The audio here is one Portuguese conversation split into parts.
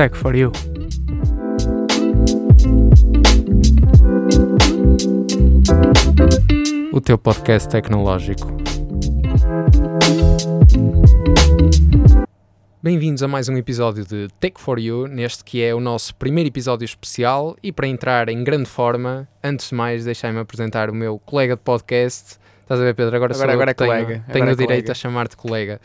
Tech for You. O teu podcast tecnológico. Bem-vindos a mais um episódio de Tech for You, neste que é o nosso primeiro episódio especial e para entrar em grande forma, antes de mais, deixai-me apresentar o meu colega de podcast. Estás a ver, Pedro? Agora, Agora- sou eu agora é tenho, colega. tenho Agora o é direito colega. a chamar-te colega.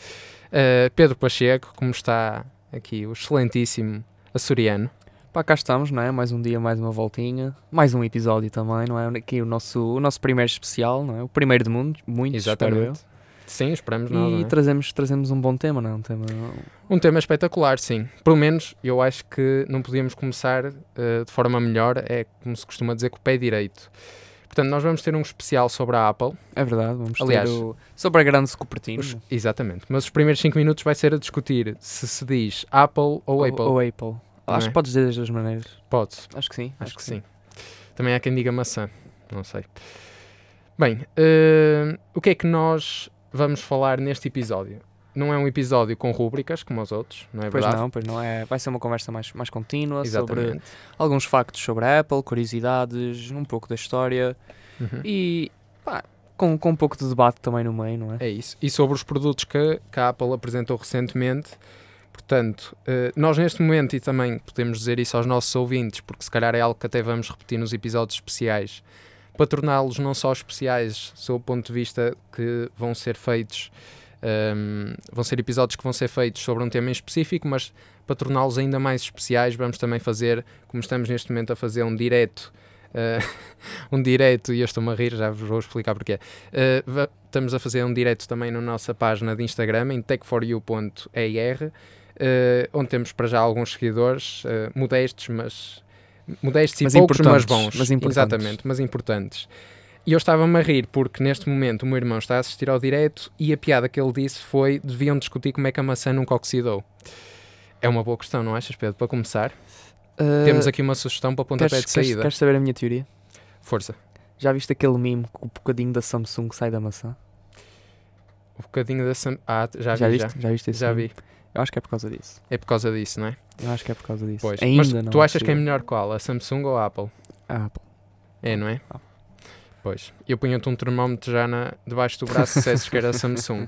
Uh, Pedro Pacheco, como está aqui o excelentíssimo açoriano. Pá, cá estamos, não é? Mais um dia, mais uma voltinha. Mais um episódio também, não é? Aqui o nosso, o nosso primeiro especial, não é? O primeiro de muitos, muitos, espero eu. Sim, esperamos não E é? trazemos, trazemos um bom tema, não é? Um tema... Um tema espetacular, sim. Pelo menos eu acho que não podíamos começar eh, de forma melhor, é como se costuma dizer, com o pé direito. Portanto, nós vamos ter um especial sobre a Apple. É verdade, vamos Aliás- ter o... Sobre a grande Cupertino. Os- exatamente. Mas os primeiros 5 minutos vai ser a discutir se se diz Apple ou, Apple. Ou Apple. Acho é? que podes dizer das duas maneiras. Pode, Acho que sim. acho, que, sim. Também há quem diga maçã, não sei. Bem, eh, o que é que nós vamos falar neste episódio? Não é um episódio com rúbricas, como os outros, não é Pois verdade? não, pois não é. Vai ser uma conversa mais, mais contínua sobre Exatamente. alguns factos sobre a Apple, curiosidades, um pouco da história Uhum. e pá, com, com um pouco de debate também no meio, não é? É isso. E sobre os produtos que, que a Apple apresentou recentemente. Portanto, eh, nós neste momento, e também podemos dizer isso aos nossos ouvintes, porque se calhar é algo que até vamos repetir nos episódios especiais, para torná-los não só especiais, sob o ponto de vista que vão ser feitos, ehm, vão ser episódios que vão ser feitos sobre um tema em específico, mas para torná-los ainda mais especiais, vamos também fazer, como estamos neste momento a fazer um direto, eh, um direto, e eu estou-me a rir, já vos vou explicar porquê. Uh, estamos a fazer um direto também na nossa página de Instagram, em tech4u.er, uh, onde temos para já alguns seguidores, uh, modestos, mas modestos Mas e poucos, mas bons. mas. Exatamente, mas importantes. E eu estava-me a rir porque neste momento o meu irmão está a assistir ao direto e a piada que ele disse foi deviam discutir como é que a maçã nunca oxidou. É uma boa questão, não achas, Pedro? Para começar, temos aqui uma sugestão para pontapé queres, de queres- saída. queres saber a minha teoria? Força. Já viste aquele meme que o bocadinho da Samsung sai da maçã? O bocadinho da... Sam- Ah, já, já vi, viste? Já, viste esse já meme? vi. Eu acho que é por causa disso. É por causa disso, não é? Eu acho que é por causa disso. Pois. Ainda Mas não tu achas que é melhor qual? A Samsung ou a Apple? A Apple. É, não é? Ah. Pois. Eu punha-te um termómetro já na, debaixo do braço se que era Samsung.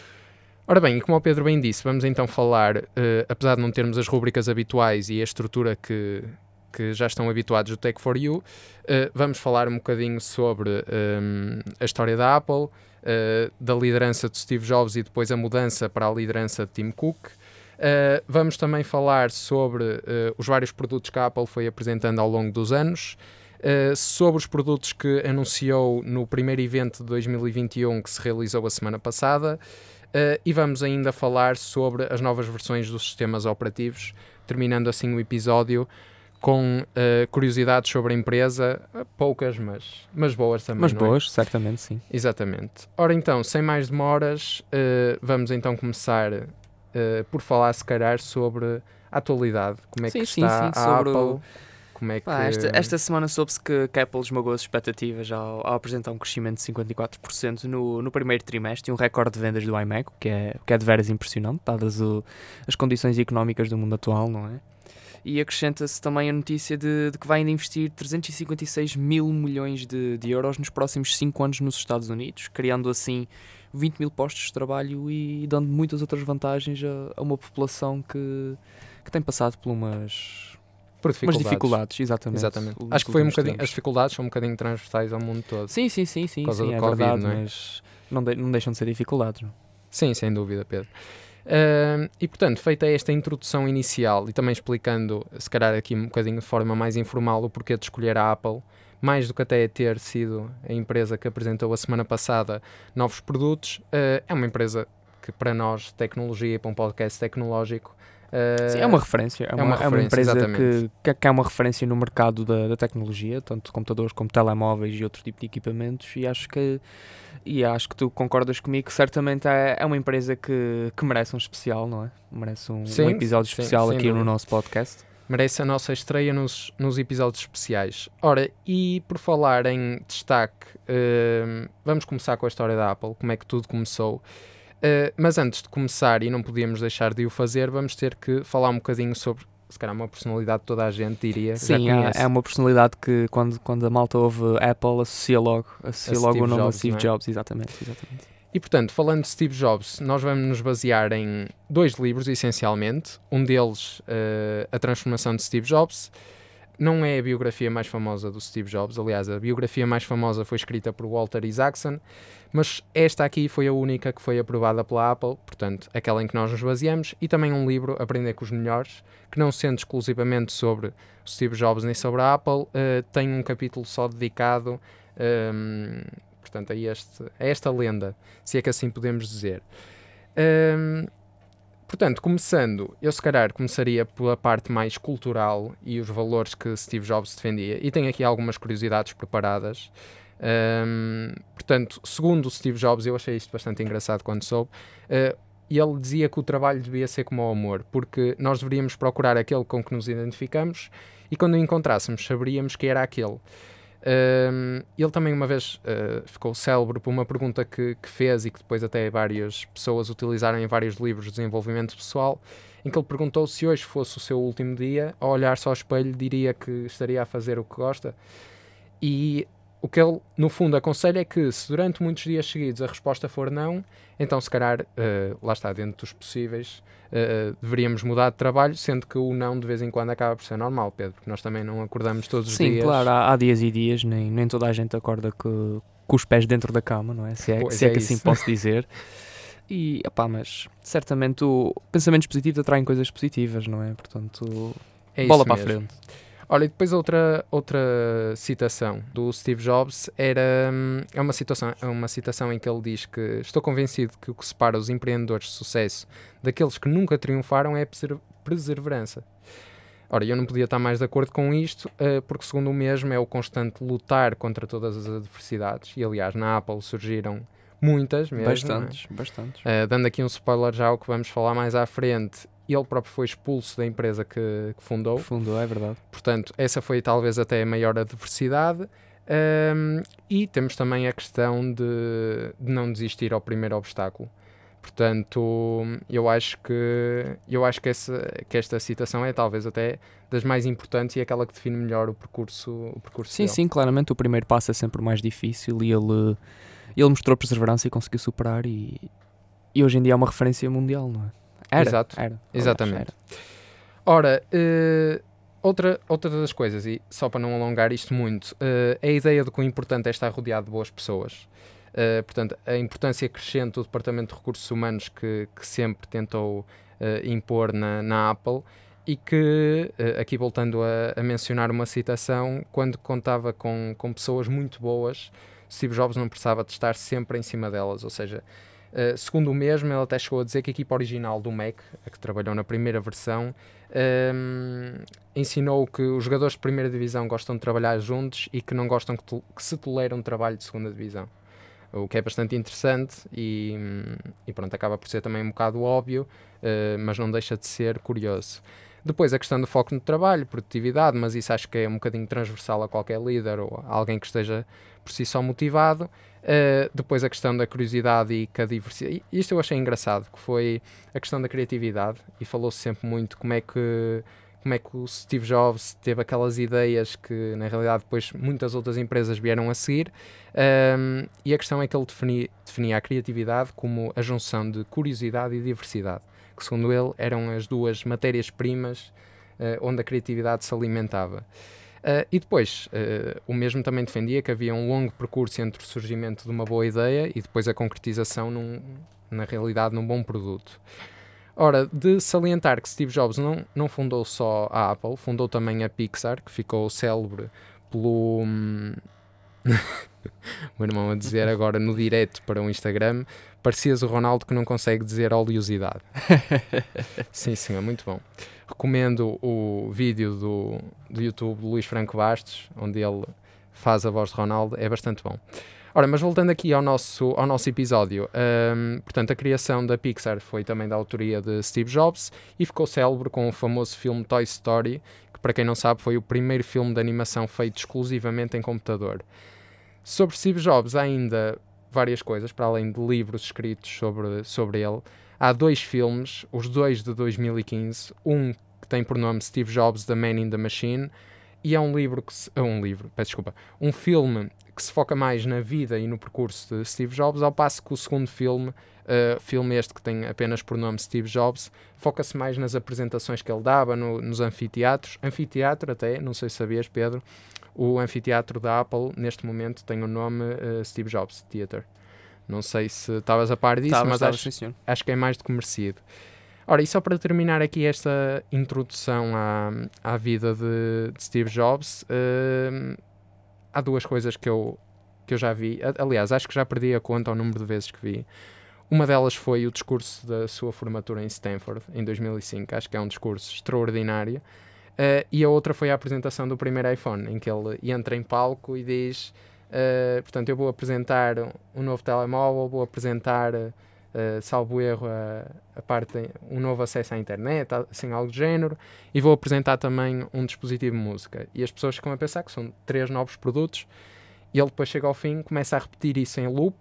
Ora bem, e como o Pedro bem disse, vamos então falar, eh, apesar de não termos as rubricas habituais e a estrutura que, que já estão habituados do Tech for You, eh, vamos falar um bocadinho sobre ehm, a história da Apple, eh, da liderança de Steve Jobs e depois a mudança para a liderança de Tim Cook. Uh, vamos também falar sobre uh, os vários produtos que a Apple foi apresentando ao longo dos anos, uh, sobre os produtos que anunciou no primeiro evento de 2021 que se realizou a semana passada, uh, e vamos ainda falar sobre as novas versões dos sistemas operativos, terminando assim o episódio com uh, curiosidades sobre a empresa, uh, poucas, mas, mas boas também. Mas é? boas, certamente sim. Exatamente. Ora então, sem mais demoras, eh, vamos então começar eh, por falar, se calhar, sobre a atualidade. Como é Sim, que sim, está sim, a sobre Apple? o- Como é que... Pá, esta, esta semana soube-se que, Apple esmagou as expectativas ao, ao apresentar um crescimento de 54% no, no primeiro trimestre e um recorde de vendas do iMac, o que é, o que é de veras impressionante, dadas o- as condições económicas do mundo atual, não é? E acrescenta-se também a notícia de, de que vai ainda investir 356 mil milhões de, de euros nos próximos 5 anos nos Estados Unidos, criando assim 20 mil postos de trabalho e dando muitas outras vantagens a, a uma população que, que tem passado por umas, Por dificuldades. dificuldades. Exatamente. Exatamente. Acho que foi um bocadinho... As dificuldades são um bocadinho transversais ao mundo todo. Sim, sim, sim, sim, causa sim do é Covid, verdade, não é? mas não, de- não deixam de ser dificuldades. não? Sim, sem dúvida, Pedro. Ahm, e portanto, feita esta introdução inicial e também explicando, se calhar aqui um bocadinho de forma mais informal, o porquê de escolher a Apple, mais do que até ter sido a empresa que apresentou a semana passada novos produtos, ah, é uma empresa que para nós, tecnologia para um podcast tecnológico, ah, Sim, é uma referência. É, é uma, uma é uma referência, empresa que, que, que é uma referência no mercado da, da tecnologia, tanto de computadores como telemóveis e outro tipo de equipamentos. E acho que, e acho que tu concordas comigo que certamente é, é uma empresa que, que merece um especial, não é? Merece um, um Sim, episódio sim, especial aqui no nosso podcast. merece a nossa estreia nos, nos episódios especiais. Ora, e por falar em destaque, hum, vamos começar com a história da Apple, como é que tudo começou. Uh, mas antes de começar, e não podíamos deixar de o fazer, vamos ter que falar um bocadinho sobre se calhar uma personalidade toda a gente diria. Sim, é, é uma personalidade que quando, quando a malta ouve Apple associa logo, associa A logo Steve o nome Jobs, a Steve é? Jobs, exatamente, exatamente. E portanto, falando de Steve Jobs, nós vamos nos basear em dois livros, essencialmente. Um deles, eh, A Transformação de Steve Jobs. Não é a biografia mais famosa do Steve Jobs, aliás, a biografia mais famosa foi escrita por Walter Isaacson, mas esta aqui foi a única que foi aprovada pela Apple, portanto, aquela em que nós nos baseamos, e também um livro, Aprender com os Melhores, que não sendo exclusivamente sobre Steve Jobs nem sobre a Apple, eh, tem um capítulo só dedicado ehm, portanto, a, este, a esta lenda, se é que assim podemos dizer. Ahm, portanto, começando, eu se calhar começaria pela parte mais cultural e os valores que Steve Jobs defendia, e tenho aqui algumas curiosidades preparadas. Ahm, portanto, segundo Steve Jobs, eu achei isto bastante engraçado quando soube. ah, ele dizia que o trabalho devia ser como o amor, porque nós deveríamos procurar aquele com que nos identificamos e quando o encontrássemos saberíamos que era aquele. Um, ele também uma vez uh, ficou célebre por uma pergunta que, que fez e que depois até várias pessoas utilizaram em vários livros de desenvolvimento pessoal, em que ele perguntou se hoje fosse o seu último dia, ao olhar-se ao espelho diria que estaria a fazer o que gosta. E o que ele, no fundo, aconselha é que se durante muitos dias seguidos a resposta for não, então se calhar, uh, lá está, dentro dos possíveis, uh, deveríamos mudar de trabalho, sendo que o não de vez em quando acaba por ser normal, Pedro, porque nós também não acordamos todos os Sim, dias. claro, há, há dias e dias, nem, nem toda a gente acorda com, com os pés dentro da cama, não é? Se é, Pois se é é que assim posso dizer. E, opá, mas certamente o pensamentos positivos atraem coisas positivas, não é? Portanto, É isso bola para a frente. Olha, e depois outra, outra citação do Steve Jobs era hum, é uma, situação, é uma citação em que ele diz que estou convencido que o que separa os empreendedores de sucesso daqueles que nunca triunfaram é a perseverança. Ora, eu não podia estar mais de acordo com isto, eh, porque segundo o mesmo é o constante lutar contra todas as adversidades, e aliás na Apple surgiram muitas mesmo. não é? Bastantes, bastantes. Uh, dando aqui um spoiler já ao que vamos falar mais à frente, ele próprio foi expulso da empresa que, que fundou, Fundo, é verdade. portanto, essa foi talvez até a maior adversidade. Um, e temos também a questão de, de não desistir ao primeiro obstáculo. Portanto, eu acho que eu acho que, essa, que esta citação é talvez até das mais importantes e aquela que define melhor o percurso, o percurso Sim, dele. sim, claramente o primeiro passo é sempre o mais difícil e ele, ele mostrou perseverança e conseguiu superar e, e hoje em dia é uma referência mundial, não é? Era, Exato, era, exatamente. era. Ora, eh, outra, outra das coisas, e só para não alongar isto muito, eh, é a ideia de quão importante é estar rodeado de boas pessoas. Eh, portanto, a importância crescente do Departamento de Recursos Humanos que, que sempre tentou impor na, na Apple e que, aqui voltando a, a mencionar uma citação, quando contava com, com pessoas muito boas, Steve Jobs não precisava de estar sempre em cima delas, ou seja, Uh, segundo o mesmo, ele até chegou a dizer que a equipa original do Mac, a que trabalhou na primeira versão, um, ensinou que os jogadores de primeira divisão gostam de trabalhar juntos e que não gostam que, to- que se tolere um trabalho de segunda divisão. O que é bastante interessante e, e pronto, acaba por ser também um bocado óbvio, uh, mas não deixa de ser curioso. Depois a questão do foco no trabalho, produtividade, mas isso acho que é um bocadinho transversal a qualquer líder ou a alguém que esteja por si só motivado. Uh, depois a questão da curiosidade e que a diversidade. Isto eu achei engraçado, que foi a questão da criatividade, e falou-se sempre muito como é que como é que o Steve Jobs teve aquelas ideias que na realidade depois muitas outras empresas vieram a seguir Um, e a questão é que ele defini- definia a criatividade como a junção de curiosidade e diversidade que segundo ele eram as duas matérias-primas uh, onde a criatividade se alimentava Uh, e depois, uh, o mesmo também defendia que havia um longo percurso entre o surgimento de uma boa ideia e depois a concretização, num, na realidade, num bom produto. Ora, de salientar que Steve Jobs não, não fundou só a Apple, fundou também a Pixar, que ficou célebre pelo. hum, o meu irmão a dizer agora no direto para o Instagram: parecias o Ronaldo que não consegue dizer oleosidade. sim, sim, é muito bom. Recomendo o vídeo do, do YouTube do Luís Franco Bastos, onde ele faz a voz de Ronaldo, é bastante bom. Ora, mas voltando aqui ao nosso, ao nosso episódio, hum, portanto, a criação da Pixar foi também da autoria de Steve Jobs e ficou célebre com o famoso filme Toy Story, que, para quem não sabe, foi o primeiro filme de animação feito exclusivamente em computador. Sobre Steve Jobs, há ainda várias coisas, para além de livros escritos sobre, sobre ele. Há dois filmes, os dois de 2015, um que tem por nome Steve Jobs, The Man in the Machine, e é um livro que se, um livro, peço desculpa, um filme que se foca mais na vida e no percurso de Steve Jobs, ao passo que o segundo filme, uh, filme este que tem apenas por nome Steve Jobs, foca-se mais nas apresentações que ele dava no, nos anfiteatros, anfiteatro até, não sei se sabias Pedro, o anfiteatro da Apple neste momento tem o nome uh, Steve Jobs Theater. Não sei se estavas a par disso, Tava, mas tava, acho, sim, acho que é mais do que merecido. Ora, e só para terminar aqui esta introdução à, à vida de, de Steve Jobs, hum, há duas coisas que eu, que eu já vi. Aliás, acho que já perdi a conta ao número de vezes que vi. Uma delas foi o discurso da sua formatura em Stanford, em 2005. Acho que é um discurso extraordinário. Uh, e a outra foi a apresentação do primeiro iPhone, em que ele entra em palco e diz: uh, Portanto, eu vou apresentar um novo telemóvel, vou apresentar, uh, salvo erro, a, a parte, um novo acesso à internet, assim, algo do género, e vou apresentar também um dispositivo de música. E as pessoas ficam a pensar que são três novos produtos, e ele depois chega ao fim, começa a repetir isso em loop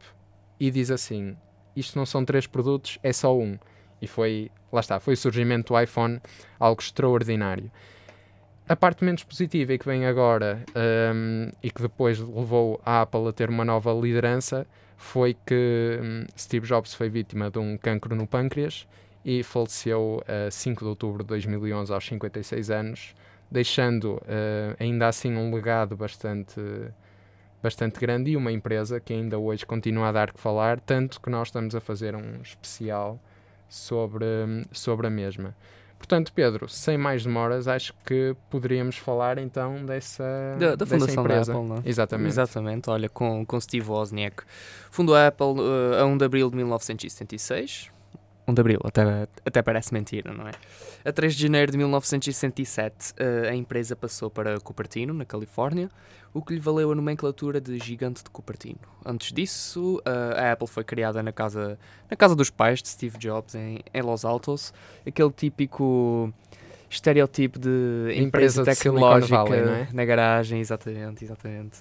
e diz assim: Isto não são três produtos, é só um. E foi, lá está, foi o surgimento do iPhone, algo extraordinário. A parte menos positiva e que vem agora um, e que depois levou a Apple a ter uma nova liderança foi que um, Steve Jobs foi vítima de um cancro no pâncreas e faleceu a 5 de outubro de 2011 aos 56 anos, deixando uh, ainda assim um legado bastante bastante grande e uma empresa que ainda hoje continua a dar que falar, tanto que nós estamos a fazer um especial sobre, sobre a mesma. Portanto, Pedro, sem mais demoras, acho que poderíamos falar então dessa, Da, da dessa fundação empresa. da Apple, não é? Exatamente. Exatamente, olha, com, com Steve Wozniak. Fundou a Apple uh, a 1 de abril de 1976. 1 de abril, até, até parece mentira, não é? A 3 de janeiro de 1967, uh, a empresa passou para Cupertino, na Califórnia, o que lhe valeu a nomenclatura de Gigante de Cupertino. Antes disso, uh, a Apple foi criada na casa, na casa dos pais de Steve Jobs, em, em Los Altos, aquele típico estereotipo de Empresa empresa de tecnológica Valley, é? na garagem, exatamente, exatamente.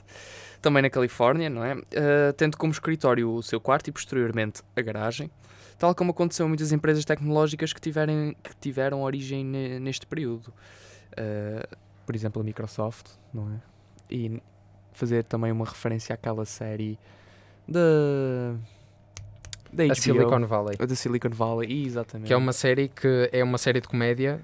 Também na Califórnia, não é? Uh, tendo como escritório o seu quarto e posteriormente a garagem, tal como aconteceu em muitas empresas tecnológicas que, tiverem, que tiveram origem ne- neste período. Uh, por exemplo, a Microsoft, não é? E fazer também uma referência àquela série da. da A HBO, Silicon Valley, da Silicon Valley, exatamente. que é uma série que é uma série de comédia,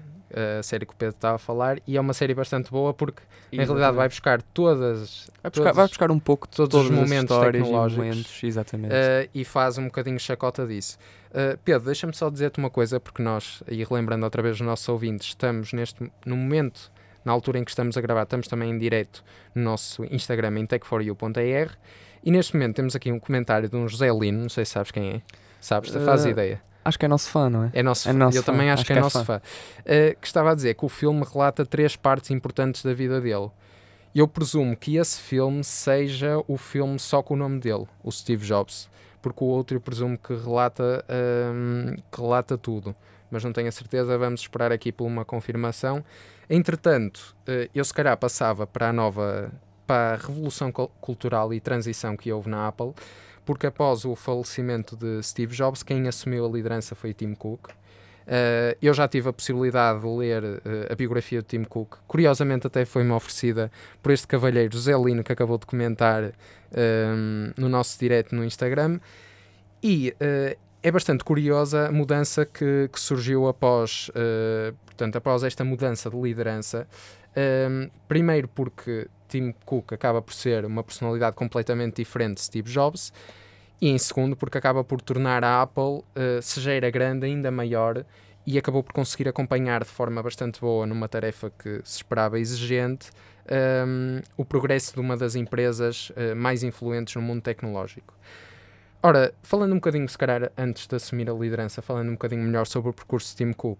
a série que o Pedro estava a falar, e é uma série bastante boa porque na realidade vai buscar todas Vai buscar, todos- vai buscar um pouco de todos os todas as momentos e tecnológicos. momentos, exatamente. Uh, e faz um bocadinho chacota disso. Uh, Pedro, deixa-me só dizer-te uma coisa, porque nós, e relembrando outra vez os nossos ouvintes, estamos neste, no momento, na altura em que estamos a gravar, estamos também em direto no nosso Instagram em take4you.er e neste momento temos aqui um comentário de um José Lino, não sei se sabes quem é, sabes, faz Uh, ideia. Acho que é nosso fã, não é? É nosso é fã. nosso Eu fã. também acho, Acho que é, é nosso fã. fã. Uh, que estava a dizer que o filme relata três partes importantes da vida dele. Eu presumo que esse filme seja o filme só com o nome dele, o Steve Jobs. Porque o outro eu presumo que relata, hum, que relata tudo. Mas não tenho a certeza, vamos esperar aqui por uma confirmação. Entretanto, uh, eu se calhar passava para a nova, para a revolução cul- cultural e transição que houve na Apple, porque após o falecimento de Steve Jobs, quem assumiu a liderança foi Tim Cook. Uh, eu já tive a possibilidade de ler uh, a biografia de Tim Cook. Curiosamente, até foi-me oferecida por este cavalheiro José Lino, que acabou de comentar um, no nosso direct no Instagram. E uh, é bastante curiosa a mudança que, que surgiu após, portanto, após esta mudança de liderança. Um, primeiro porque Tim Cook acaba por ser uma personalidade completamente diferente de Steve Jobs e em segundo porque acaba por tornar a Apple, uh, grande, ainda maior e acabou por conseguir acompanhar de forma bastante boa numa tarefa que se esperava exigente um, o progresso de uma das empresas uh, mais influentes no mundo tecnológico. Ora, falando um bocadinho, se calhar, antes de assumir a liderança, falando um bocadinho melhor sobre o percurso de Tim Cook,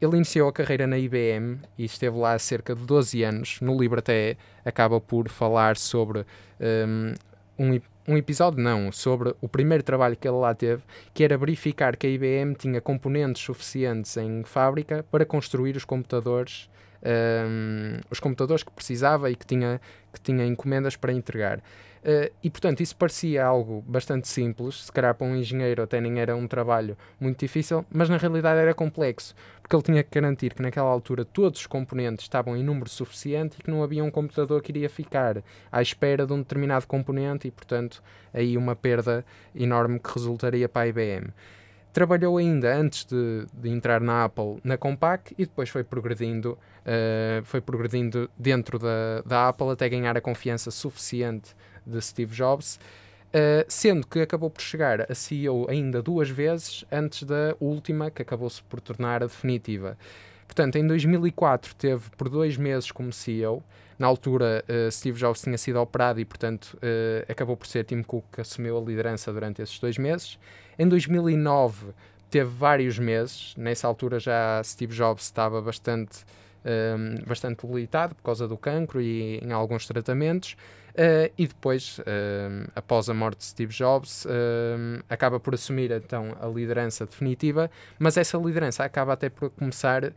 ele iniciou a carreira na IBM e esteve lá cerca de 12 anos. No livro até acaba por falar sobre um, um, um episódio, não, sobre o primeiro trabalho que ele lá teve, que era verificar que a IBM tinha componentes suficientes em fábrica para construir os computadores um, os computadores que precisava e que tinha, que tinha encomendas para entregar. Uh, e portanto, isso parecia algo bastante simples, se calhar para um engenheiro até nem era um trabalho muito difícil, mas na realidade era complexo, porque ele tinha que garantir que naquela altura todos os componentes estavam em número suficiente e que não havia um computador que iria ficar à espera de um determinado componente e, portanto, aí uma perda enorme que resultaria para a IBM. Trabalhou ainda antes de, de entrar na Apple na Compaq e depois foi progredindo, uh, foi progredindo dentro da, da Apple até ganhar a confiança suficiente de Steve Jobs, uh, sendo que acabou por chegar a CEO ainda duas vezes antes da última, que acabou-se por tornar a definitiva. Portanto, em 2004 teve por dois meses como CEO. Na altura, uh, Steve Jobs tinha sido operado e, portanto, uh, acabou por ser Tim Cook que assumiu a liderança durante esses dois meses. Em 2009 teve vários meses. Nessa altura já Steve Jobs estava bastante, um, bastante debilitado por causa do cancro e em alguns tratamentos. Uh, e depois, uh, após a morte de Steve Jobs, uh, acaba por assumir então a liderança definitiva, mas essa liderança acaba até por começar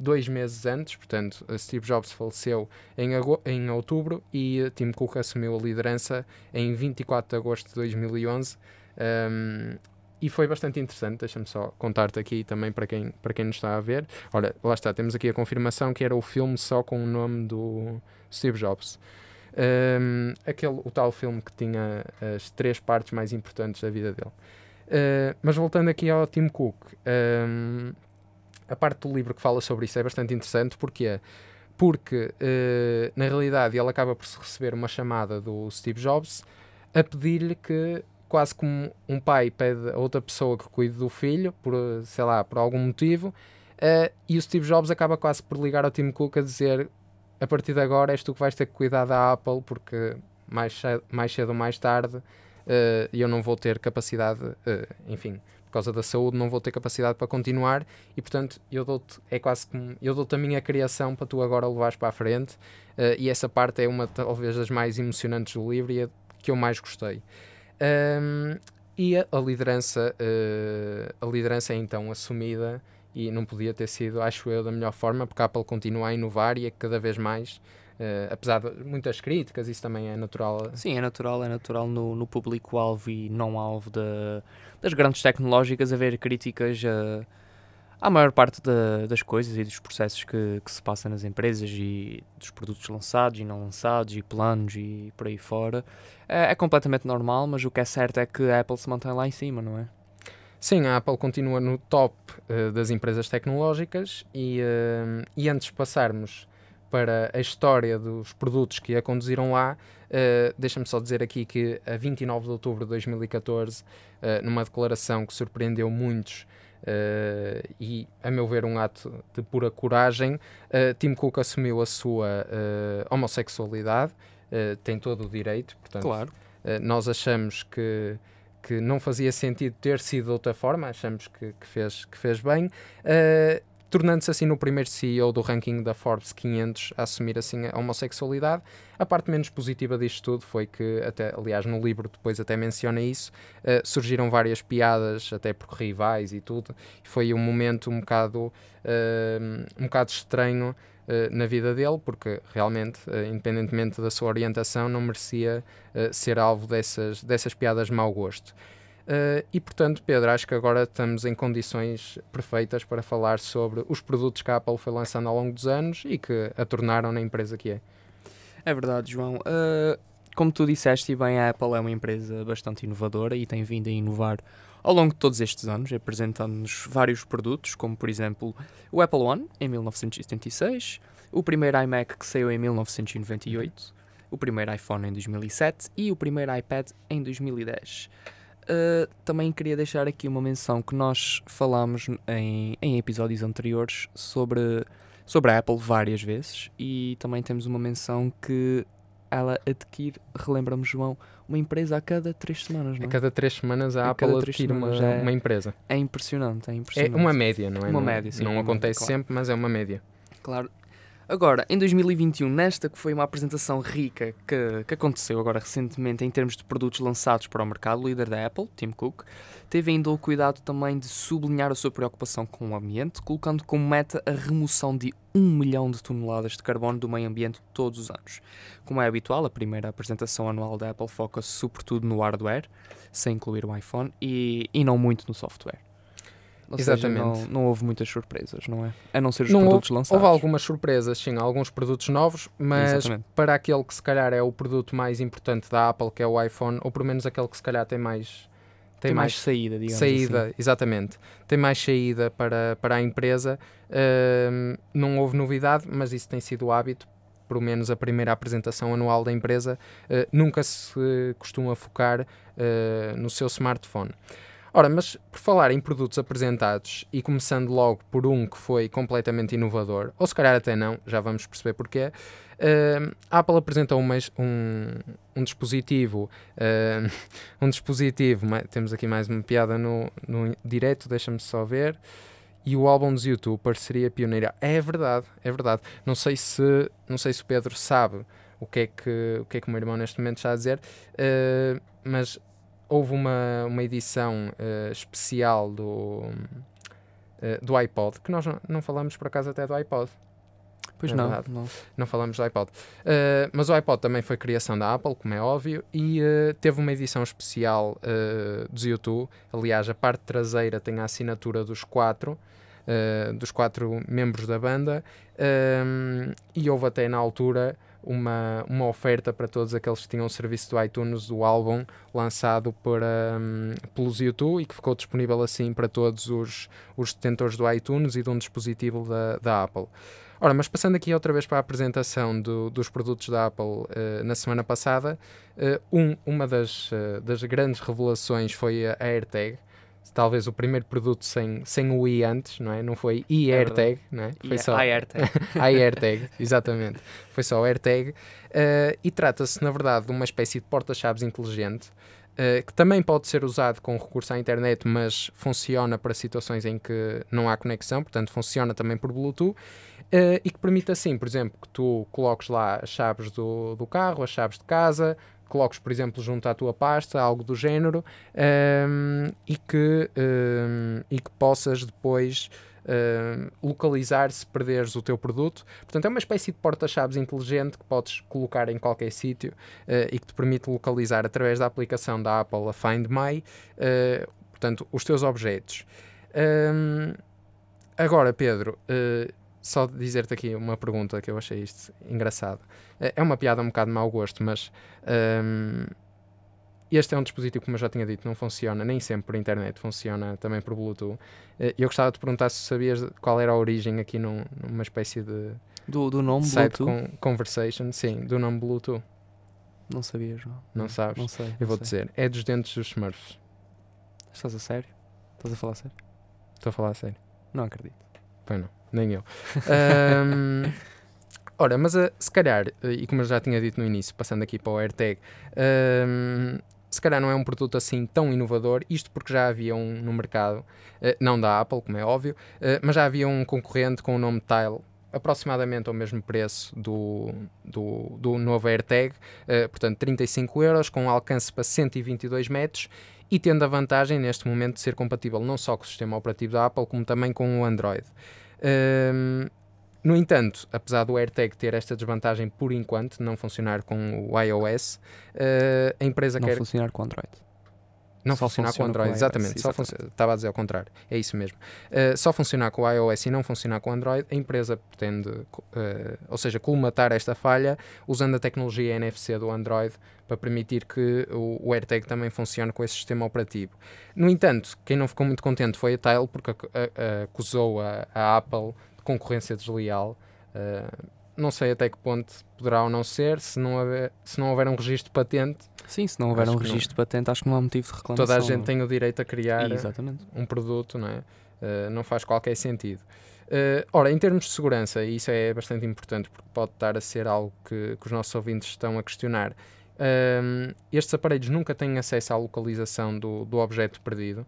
dois meses antes, portanto, Steve Jobs faleceu em, em outubro e Tim Cook assumiu a liderança em 24 de agosto de 2011. Um, e foi bastante interessante, deixa-me só contar-te aqui também para quem, para quem nos está a ver. Olha, lá está, temos aqui a confirmação que era o filme só com o nome do Steve Jobs. Um, aquele, o tal filme que tinha as três partes mais importantes da vida dele. Uh, mas voltando aqui ao Tim Cook, um, a parte do livro que fala sobre isso é bastante interessante, porque porque uh, na realidade ele acaba por receber uma chamada do Steve Jobs a pedir-lhe que quase como um pai pede a outra pessoa que cuide do filho por sei lá por algum motivo uh, e o Steve Jobs acaba quase por ligar ao Tim Cook a dizer a partir de agora és tu que vais ter que cuidar da Apple porque mais cedo, mais cedo ou mais tarde uh, eu não vou ter capacidade, uh, enfim, por causa da saúde não vou ter capacidade para continuar e portanto eu dou-te, é quase como, eu dou-te a minha criação para tu agora levares para a frente uh, e essa parte é uma talvez das mais emocionantes do livro e a que eu mais gostei. Um, e a, a liderança, a liderança é então assumida e não podia ter sido, acho eu, da melhor forma, porque a Apple continua a inovar e é cada vez mais, uh, apesar de muitas críticas, isso também é natural. Sim, é natural, é natural no, no público-alvo e não-alvo das grandes tecnológicas haver críticas a, à maior parte da, das coisas e dos processos que, que se passam nas empresas e dos produtos lançados e não lançados e planos e por aí fora. É, é completamente normal, mas o que é certo é que a Apple se mantém lá em cima, não é? Sim, a Apple continua no top uh, das empresas tecnológicas e, uh, e antes de passarmos para a história dos produtos que a conduziram lá, uh, deixa-me só dizer aqui que a 29 de outubro de 2014, numa declaração que surpreendeu muitos e, a meu ver, um ato de pura coragem, Tim Cook assumiu a sua homossexualidade, tem todo o direito, portanto, claro. nós achamos que que não fazia sentido ter sido de outra forma, achamos que, que fez, que fez bem, uh, tornando-se assim no primeiro CEO do ranking da Forbes 500 a assumir assim a homossexualidade. A parte menos positiva disto tudo foi que, até, aliás, no livro depois até menciona isso, uh, surgiram várias piadas, até por rivais e tudo, e foi um momento um bocado, uh, um bocado estranho na vida dele, porque realmente, uh, independentemente da sua orientação, não merecia uh, ser alvo dessas, dessas piadas de mau gosto. e portanto, Pedro, acho que agora estamos em condições perfeitas para falar sobre os produtos que a Apple foi lançando ao longo dos anos e que a tornaram na empresa que é. É verdade, João. como tu disseste, bem, a Apple é uma empresa bastante inovadora e tem vindo a inovar ao longo de todos estes anos, apresentando-nos vários produtos, como por exemplo o Apple One em 1976, o primeiro iMac que saiu em 1998, o primeiro iPhone em 2007 e o primeiro iPad em 2010. Uh, também queria deixar aqui uma menção que nós falámos em, em episódios anteriores sobre, sobre a Apple várias vezes e também temos uma menção que ela adquire, relembra-me João, uma empresa a cada três semanas, não é? A cada três semanas a, a Apple adquire uma, é, uma empresa. É impressionante, é impressionante. É uma média, não é? Uma não, média, sim. Não acontece média, sempre, mas é uma média. Claro. Agora, em 2021, nesta que foi uma apresentação rica que, que aconteceu agora recentemente em termos de produtos lançados para o mercado, o líder da Apple, Tim Cook, teve ainda o cuidado também de sublinhar a sua preocupação com o ambiente, colocando como meta a remoção de um milhão de toneladas de carbono do meio ambiente todos os anos. Como é habitual, a primeira apresentação anual da Apple foca-se sobretudo no hardware, sem incluir o iPhone, e, e não muito no software. Ou Exatamente. Seja, não, não, houve muitas surpresas, não é? A não ser os não produtos houve, lançados. Houve algumas surpresas, sim, alguns produtos novos, mas Exatamente. para aquele que se calhar é o produto mais importante da Apple, que é o iPhone, ou pelo menos aquele que se calhar tem mais. Tem, tem mais, mais, saída, digamos saída, assim. exatamente. Tem mais saída para, para a empresa. Uh, não houve novidade, mas isso tem sido o hábito pelo menos a primeira apresentação anual da empresa, uh, nunca se costuma focar uh, no seu smartphone. Ora, mas por falar em produtos apresentados e começando logo por um que foi completamente inovador, ou se calhar até não, já vamos perceber porquê, uh, a Apple apresentou um, um, um dispositivo, uh, um dispositivo, temos aqui mais uma piada no, no direto, deixa-me só ver, e o álbum dos YouTube, parceria pioneira. É verdade, é verdade. Não sei se, não sei se o Pedro sabe o que é que o que é que o meu irmão neste momento está a dizer, uh, mas houve uma, uma edição uh, especial do, uh, do iPod, que nós não, não falamos por acaso até do iPod. Pois não, não, não. falamos do iPod. Uh, mas o iPod também foi criação da Apple, como é óbvio, e uh, teve uma edição especial uh, dos YouTube. Aliás, a parte traseira tem a assinatura dos quatro, dos quatro membros da banda, e houve até na altura uma, uma oferta para todos aqueles que tinham o serviço do iTunes do álbum lançado para, um, pelos YouTube e que ficou disponível assim para todos os, os detentores do iTunes e de um dispositivo da, da Apple. Ora, mas passando aqui outra vez para a apresentação do, dos produtos da Apple uh, na semana passada, uh, um, uma das, uh, das grandes revelações foi a AirTag, talvez o primeiro produto sem, sem o i antes, não é? Não foi i é AirTag, não é? Foi só AirTag. AirTag, exatamente. Foi só o AirTag. Uh, e trata-se, na verdade, de uma espécie de porta-chaves inteligente Uh, que também pode ser usado com recurso à internet, mas funciona para situações em que não há conexão, portanto funciona também por Bluetooth, uh, e que permite assim, por exemplo, que tu coloques lá as chaves do, do carro, as chaves de casa, coloques, por exemplo, junto à tua pasta, algo do género, um, e, que, um, e que possas depois um, localizar se perderes o teu produto. Portanto, é uma espécie de porta-chaves inteligente que podes colocar em qualquer sítio uh, e que te permite localizar através da aplicação da Apple, a Find My, uh, portanto, os teus objetos. agora, Pedro, uh, só dizer-te aqui uma pergunta que eu achei isto engraçado. É, é uma piada um bocado de mau gosto, mas um, este é um dispositivo, como eu já tinha dito, não funciona nem sempre por internet, funciona também por Bluetooth. Eh, eu gostava de perguntar se sabias qual era a origem aqui num, numa espécie de. Do, do nome site Bluetooth? Com, conversation, sim, do nome Bluetooth. Não sabias, não? Não sabes? Não sei. Eu vou dizer, é dos dentes dos Smurfs. Estás a sério? Estás a falar a sério? Estou a falar a sério. Não acredito. Pois não, nem eu. um, ora, mas uh, se calhar, uh, e como eu já tinha dito no início, passando aqui para o AirTag, um, se calhar não é um produto assim tão inovador, isto porque já havia um no mercado, uh, não da Apple, como é óbvio, mas já havia um concorrente com o nome Tile, aproximadamente ao mesmo preço do, do, do novo AirTag, portanto 35 euros, com alcance para 122 metros e tendo a vantagem neste momento de ser compatível não só com o sistema operativo da Apple, como também com o Android. Um, no entanto, apesar do AirTag ter esta desvantagem por enquanto, não funcionar com o iOS, uh, a empresa não quer... funcionar com o Android. Não só funcionar com o Android, com exatamente. Só estava a dizer ao contrário. É isso mesmo. Uh, só funcionar com o iOS e não funcionar com o Android, a empresa pretende, uh, ou seja, colmatar esta falha usando a tecnologia NFC do Android para permitir que o, o AirTag também funcione com esse sistema operativo. No entanto, quem não ficou muito contente foi a Tile, porque acusou a, a Apple de concorrência desleal. Uh, não sei até que ponto poderá ou não ser, se não houver, se não houver um registro de patente. Sim, se não houver um registro de patente, acho que não há motivo de reclamação. Toda a gente tem o direito a criar Exatamente. um produto, não é? Uh, não faz qualquer sentido. Uh, ora, em termos de segurança, e isso é bastante importante porque pode estar a ser algo que, que os nossos ouvintes estão a questionar, uh, estes aparelhos nunca têm acesso à localização do, do objeto perdido.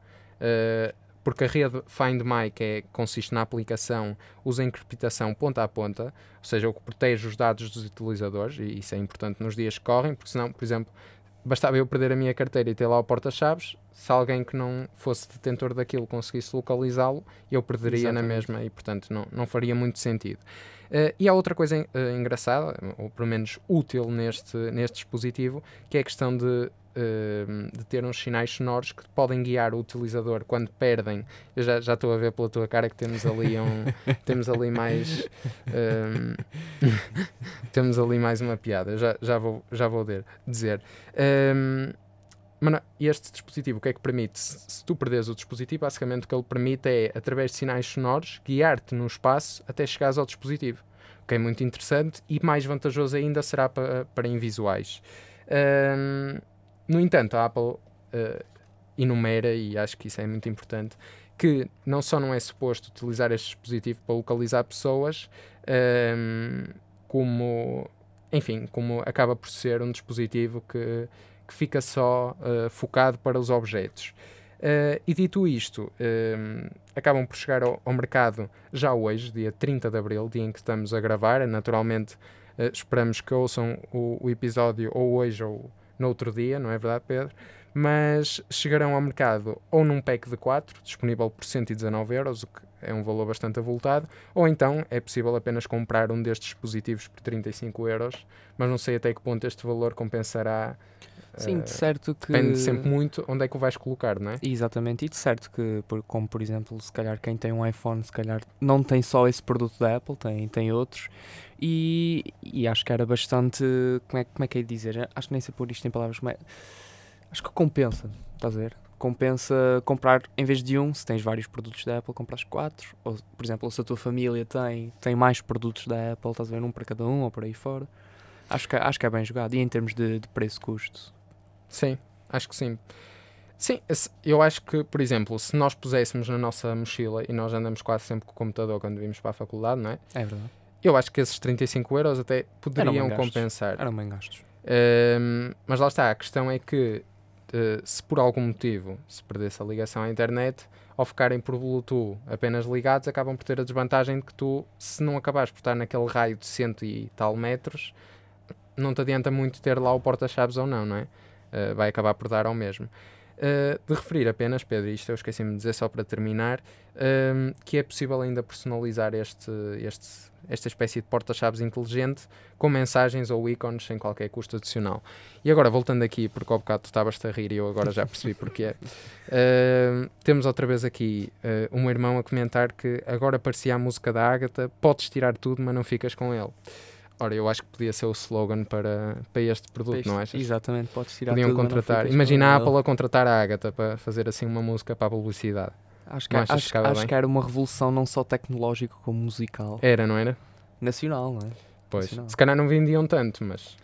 porque a rede Find My, que é, consiste na aplicação, usa encriptação ponta a ponta, ou seja, o que protege os dados dos utilizadores, e isso é importante nos dias que correm, porque senão, por exemplo, bastava eu perder a minha carteira e ter lá o porta-chaves, se alguém que não fosse detentor daquilo conseguisse localizá-lo, eu perderia Exatamente. na mesma e, portanto, não, não faria muito sentido. Uh, e há outra coisa uh, engraçada, ou pelo menos útil neste, neste dispositivo, que é a questão de Ehm, de ter uns sinais sonoros que podem guiar o utilizador quando perdem. Eu já, já estou a ver pela tua cara que temos ali um temos ali mais um, ehm, temos ali mais uma piada. Já, já vou já vou dizer. Um, ehm, este dispositivo o que é que permite? Se, se, tu perdes o dispositivo, basicamente o que ele permite é, através de sinais sonoros, guiar-te no espaço até chegares ao dispositivo. O que é muito interessante e mais vantajoso ainda será para, para invisuais. Um, no entanto, a Apple uh, enumera, e acho que isso é muito importante, que não só não é suposto utilizar este dispositivo para localizar pessoas, um, como, enfim, como acaba por ser um dispositivo que, que fica só uh, focado para os objetos. Uh, e dito isto, um, ehm, acabam por chegar ao, ao, mercado já hoje, dia 30 de abril, dia em que estamos a gravar. Naturalmente, uh, esperamos que ouçam o, o, episódio ou hoje ou no outro dia, não é verdade, Pedro? Mas chegarão ao mercado ou num pack de 4, disponível por 119 euros, o que é um valor bastante avultado, ou então é possível apenas comprar um destes dispositivos por 35 euros, mas não sei até que ponto este valor compensará Sim, de certo que. Depende sempre muito onde é que o vais colocar, não é? Exatamente, e de certo que, como por exemplo, se calhar quem tem um iPhone, se calhar não tem só esse produto da Apple, tem, tem outros, e, e acho que era bastante. Como é, como é que é de dizer? Acho que nem sei pôr isto em palavras. É, acho que compensa, estás a ver? Compensa comprar, em vez de um, se tens vários produtos da Apple, compras quatro. Ou, por exemplo, se a tua família tem, tem mais produtos da Apple, estás a ver? Um para cada um ou por aí fora. Acho que, acho que é bem jogado. E em termos de, de preço-custo, Sim, acho que sim. Sim, eu acho que, por exemplo, se nós puséssemos na nossa mochila e nós andamos quase sempre com o computador quando vimos para a faculdade, não é? É verdade. Eu acho que esses 35 euros até poderiam Eram compensar. Eram bem gastos. Um, mas lá está, a questão é que uh, se por algum motivo se perdesse a ligação à internet, ao ficarem por Bluetooth apenas ligados, acabam por ter a desvantagem de que tu, se não acabares por estar naquele raio de cento e tal metros, não te adianta muito ter lá o porta-chaves ou não, não é? uh, vai acabar por dar ao mesmo. Uh, de referir apenas, Pedro, isto eu esqueci-me de dizer só para terminar, uh, que é possível ainda personalizar este, este, esta espécie de porta-chaves inteligente com mensagens ou ícones sem qualquer custo adicional. E agora, voltando aqui, porque ao bocado tu estavas a rir e eu agora já percebi porque uh, temos outra vez aqui uh, um irmão a comentar que agora parecia a música da Ágata, podes tirar tudo, mas não ficas com ele. Ora, eu acho que podia ser o slogan para, para este produto, este, não achas? Exatamente, podes tirar Podiam contratar. Imagina a Apple a contratar a Agatha para fazer assim uma música para a publicidade. Acho que, acho, que, acho que era uma revolução não só tecnológica como musical. Era, não era? Nacional, não é? Pois, Nacional. se calhar não vendiam tanto, mas...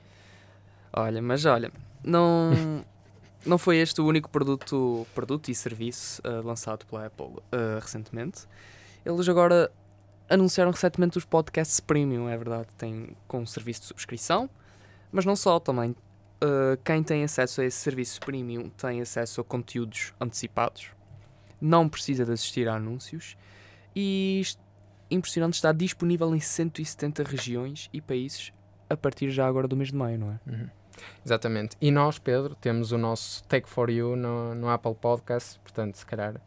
Olha, mas olha, não, não foi este o único produto, produto e serviço uh, lançado pela Apple uh, recentemente. Eles agora anunciaram recentemente os podcasts premium, é verdade, tem com um serviço de subscrição, mas não só, também uh, quem tem acesso a esse serviço premium tem acesso a conteúdos antecipados, não precisa de assistir a anúncios e impressionante está disponível em 170 regiões e países a partir já agora do mês de maio, não é? Uhum. Exatamente. E nós, Pedro, temos o nosso Take for You no, no Apple Podcast, portanto, se calhar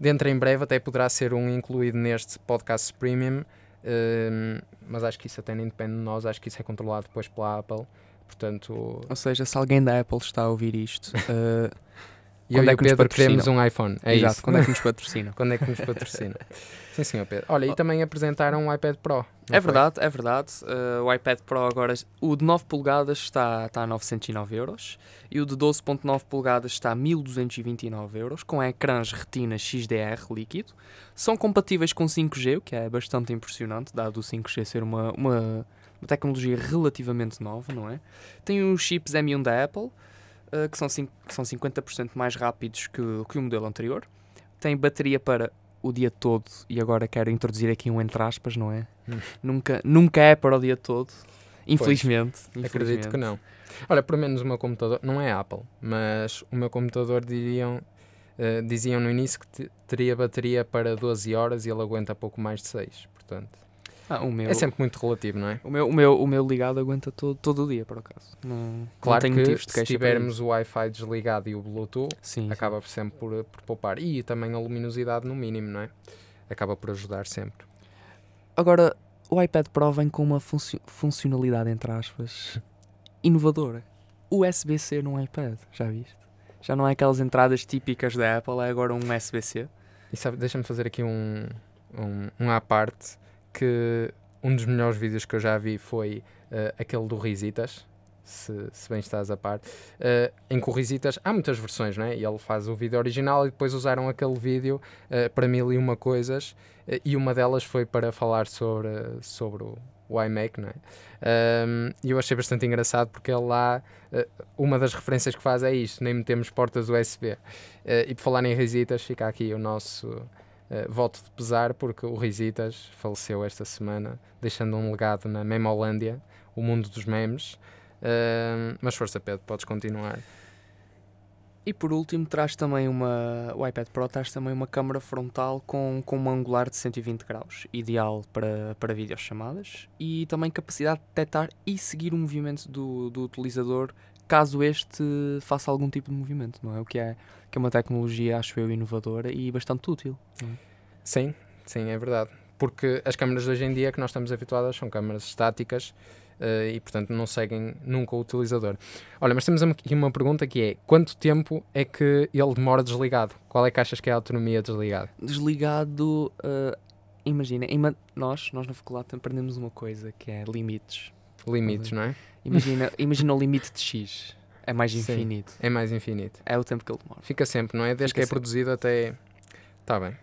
Dentro em breve até poderá ser um incluído neste podcast premium, uh, mas acho que isso até nem depende de nós, acho que isso é controlado depois pela Apple. Portanto, Ou seja, se alguém da Apple está a ouvir isto, uh, E eu e é o Pedro queremos um iPhone. É Exato, isso. quando é que nos patrocina? quando é que nos patrocina? Sim, senhor Pedro. Olha, e também apresentaram um iPad Pro. É verdade, é verdade. Uh, o iPad Pro agora, o de 9 polegadas está, está a 909 euros e o de 12.9 polegadas está a 1229 euros, com ecrãs retina XDR líquido. São compatíveis com 5G, o que é bastante impressionante, dado o 5G ser uma, uma, uma tecnologia relativamente nova, não é? Tem os chips M1 da Apple, uh, que, são que são 50% mais rápidos que, que o modelo anterior. Tem bateria para o dia todo e agora quero introduzir aqui um entre aspas, não é? Hum. Nunca, nunca é para o dia todo. Infelizmente, infelizmente. Acredito que não. Olha, pelo menos o meu computador, não é Apple, mas o meu computador diriam Uh, diziam no início que teria bateria para 12 horas e ele aguenta pouco mais de 6. Portanto, ah, o meu, é sempre muito relativo, não é? O meu, o meu, o meu ligado aguenta todo, todo o dia, por acaso. Não, claro não que se tivermos o Wi-Fi desligado e o Bluetooth, sim, acaba sim. sempre por, por poupar. E também a luminosidade no mínimo, não é? Acaba por ajudar sempre. Agora, o iPad Pro vem com uma funci funcionalidade, entre aspas, inovadora. USB-C num iPad, já viste? Já não é aquelas entradas típicas da Apple, é agora um USB-C. E sabe, deixa-me fazer aqui um, um, um à parte que um dos melhores vídeos que eu já vi foi uh, aquele do Risitas, se, se, bem estás a par, uh, em que o Risitas, há muitas versões, não é? E ele faz o vídeo original e depois usaram aquele vídeo uh, para mil e uma coisas, e uma delas foi para falar sobre, sobre o, o iMac, não é? Um, e eu achei bastante engraçado porque ele lá, uma das referências que faz é isto, nem metemos portas USB. e por falar em Risitas, fica aqui o nosso Uh, voto de pesar porque o Risitas faleceu esta semana, deixando um legado na Memolândia, o mundo dos memes. Uh, mas força, Pedro, podes continuar. E por último, traz também uma. O iPad Pro traz também uma câmera frontal com, com um angular de 120 graus, ideal para, para videochamadas, e também capacidade de detectar e seguir o movimento do, do utilizador caso este faça algum tipo de movimento, não é? O que é, que é uma tecnologia, acho eu, inovadora e bastante útil. É? Sim, sim, é verdade. Porque as câmaras de hoje em dia que nós estamos habituadas são câmaras estáticas uh, e, portanto, não seguem nunca o utilizador. Olha, mas temos aqui uma pergunta que é: quanto tempo é que ele demora desligado? Qual é que achas que é a autonomia desligado? Desligado, uh, imagina, nós, nós na faculdade aprendemos uma coisa que é limites. Limites, não é? Imagina, imagina o limite de X. É mais infinito. Sim, é mais infinito. É o tempo que ele demora. Fica sempre, não é? Desde Fica que é sempre. produzido até. Está bem.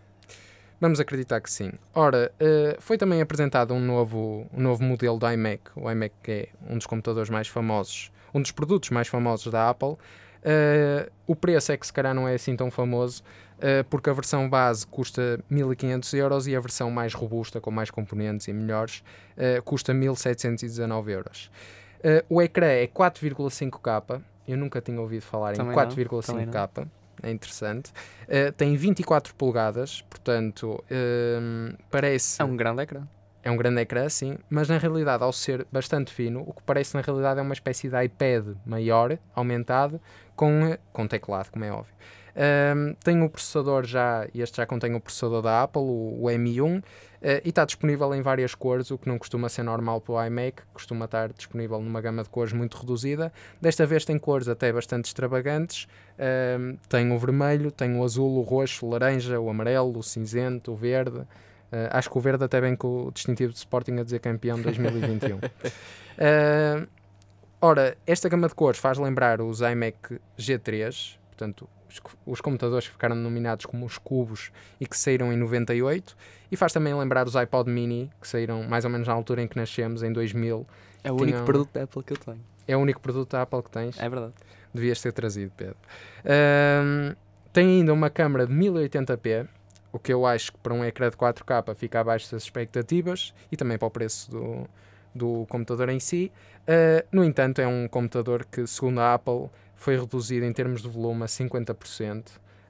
Vamos acreditar que sim. Ora, uh, foi também apresentado um novo, um novo modelo do iMac. O iMac é um dos computadores mais famosos, um dos produtos mais famosos da Apple. Uh, o preço é que se calhar não é assim tão famoso, uh, porque a versão base custa 1500 euros e a versão mais robusta, com mais componentes e melhores, custa 1719 euros. O ecrã é 4,5K. Eu nunca tinha ouvido falar também em 4,5K. É interessante. Uh, tem 24 polegadas, portanto, uh, parece. É um grande ecrã. É um grande ecrã, sim, mas na realidade, ao ser bastante fino, o que parece na realidade é uma espécie de iPad maior, aumentado, com, com teclado, como é óbvio. Um, tem o processador já, este já contém o processador da Apple, o, o M1, uh, e está disponível em várias cores, o que não costuma ser normal para o iMac, costuma estar disponível numa gama de cores muito reduzida. Desta vez tem cores até bastante extravagantes, tem o vermelho, tem o azul, o roxo, o laranja, o amarelo, o cinzento, o verde. Uh, acho que o verde até vem com o distintivo de Sporting a dizer campeão 2021. uh, ora, esta gama de cores faz lembrar os iMac G3, portanto os, os, computadores que ficaram nominados como os cubos e que saíram em 98 e faz também lembrar os iPod mini que saíram mais ou menos na altura em que nascemos, em 2000. É o único tinham... produto da Apple que eu tenho. É o único produto da Apple que tens? É verdade. Devias ter trazido, Pedro. Um, tem ainda uma câmera de 1080p, o que eu acho que para um ecrã de 4K fica abaixo das expectativas e também para o preço do, do computador em si. Uh, no entanto, é um computador que, segundo a Apple, foi reduzido em termos de volume a 50%.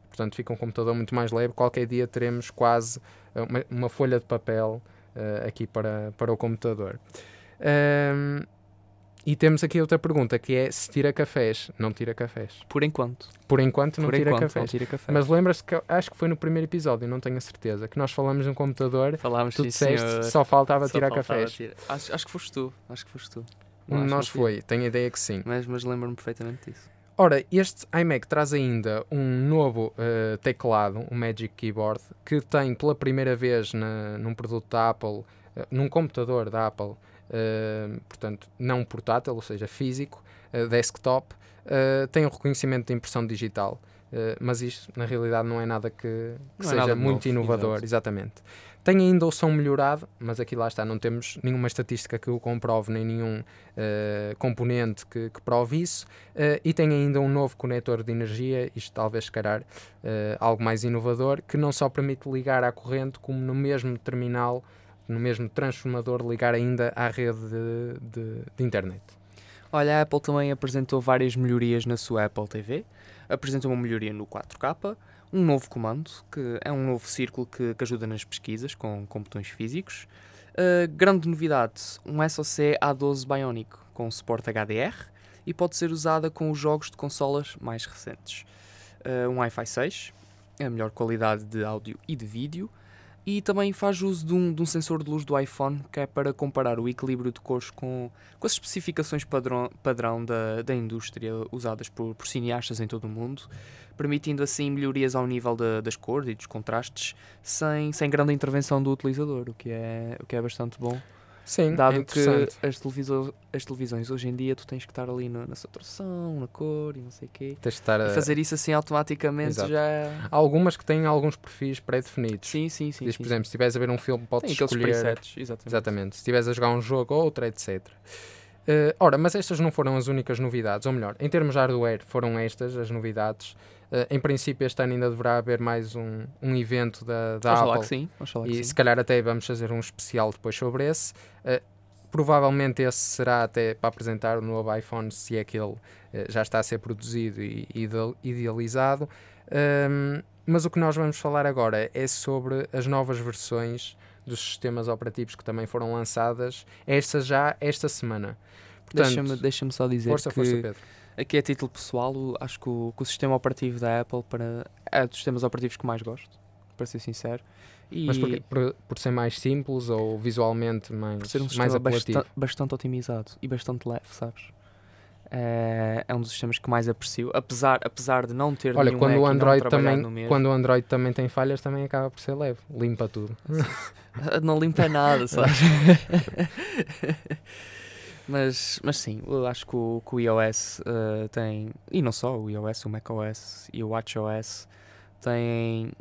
Portanto, fica um computador muito mais leve. Qualquer dia teremos quase eh, uma, uma folha de papel uh, aqui para, para o computador. Um, e temos aqui outra pergunta que é se tira cafés. Não tira cafés. Por enquanto. Por enquanto não, Por tira, enquanto, cafés. não tira cafés. Mas lembras-te que acho que foi no primeiro episódio, não tenho a certeza, que nós falamos de um computador. Falámos tu disseste senhor. só faltava Só tirar faltava cafés. tira- Acho, acho que foste tu. Acho que foste tu. Acho nós foi, tenho a ideia que sim. Mas, mas lembro-me perfeitamente disso. Ora, este iMac traz ainda um novo uh, teclado, um Magic Keyboard, que tem pela primeira vez na, num produto da Apple, uh, num computador da Apple, uh, portanto, não portátil, ou seja, físico, desktop, tem o reconhecimento de impressão digital. mas isto, na realidade, não é nada que, que é seja nada muito novo, inovador, exato. exatamente. Tem ainda o som melhorado, mas aqui lá está, não temos nenhuma estatística que o comprove, nem nenhum eh, componente que, que prove isso. Eh, e tem ainda um novo conector de energia, isto talvez, se calhar, eh, algo mais inovador, que não só permite ligar à corrente, como no mesmo terminal, no mesmo transformador, ligar ainda à rede de, de, de internet. Olha, a Apple também apresentou várias melhorias na sua Apple TV. Apresentou uma melhoria no 4K, um novo comando, que é um novo círculo que, que ajuda nas pesquisas com, com botões físicos. Uh, grande novidade, um SoC A12 Bionic com suporte HDR e pode ser usada com os jogos de consolas mais recentes. Uh, um Wi-Fi 6, a melhor qualidade de áudio e de vídeo, e também faz uso de um, de um, sensor de luz do iPhone que é para comparar o equilíbrio de cores com, com as especificações padrão, padrão da, da indústria usadas por, por cineastas em todo o mundo, permitindo assim melhorias ao nível de, das cores e dos contrastes sem, sem grande intervenção do utilizador, o que é, o que é bastante bom. Sim, Dado é que as, televisões, as televisões hoje em dia tu tens que estar ali no, na saturação, na cor e não sei o quê. Tens estar a... Fazer isso assim automaticamente Exato. já. é Há algumas que têm alguns perfis pré-definidos. Sim, sim, sim. Diz, sim, por exemplo, se estiveres a ver um filme, podes Tem escolher. presets, exatamente. Exatamente. Se estiveres a jogar um jogo ou outro, etc. Uh, ora, mas estas não foram as únicas novidades, ou melhor, em termos de hardware, foram estas as novidades. Uh, em princípio, este ano ainda deverá haver mais um, um evento da, da Apple. que sim. Que E sim. se calhar até vamos fazer um especial depois sobre esse. Uh, provavelmente esse será até para apresentar o novo iPhone, se é que ele uh, já está a ser produzido e, e ide- idealizado. Um, mas o que nós vamos falar agora é sobre as novas versões dos sistemas operativos que também foram lançadas, esta já esta semana. Deixa-me deixa só dizer força, que força, Pedro. Aqui a título pessoal, acho que o, que o sistema operativo da Apple para, é dos sistemas operativos que mais gosto, para ser sincero. E Mas porquê? Por, por ser mais simples ou visualmente mais, por ser um sistema apelativo? basta- bastante otimizado e bastante leve, sabes? É, é um dos sistemas que mais aprecio, apesar, apesar de não ter Olha, quando o Android também, quando o Android também tem falhas, também acaba por ser leve, limpa tudo. não limpa nada, sabes? mas, mas sim, eu acho que o, que o iOS eh, tem, e não só o iOS, o macOS e o WatchOS têm,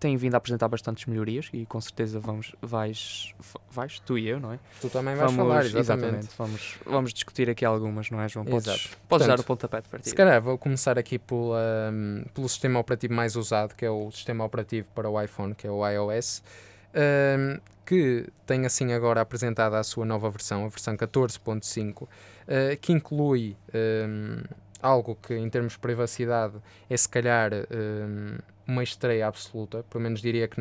têm vindo a apresentar bastantes melhorias e com certeza vamos, vais, vais tu e eu, não é? Tu também vais vamos, falar, exatamente. Vamos, vamos discutir aqui algumas, não é, João? Podes, Exato. podes Portanto, dar o pontapé de partida. Se calhar vou começar aqui pela, hum, pelo sistema operativo mais usado, que é o sistema operativo para o iPhone, que é o iOS, hum, que tem assim agora apresentada a sua nova versão, a versão 14.5, eh, que inclui hum, algo que em termos de privacidade é se calhar hum, uma estreia absoluta, pelo menos diria que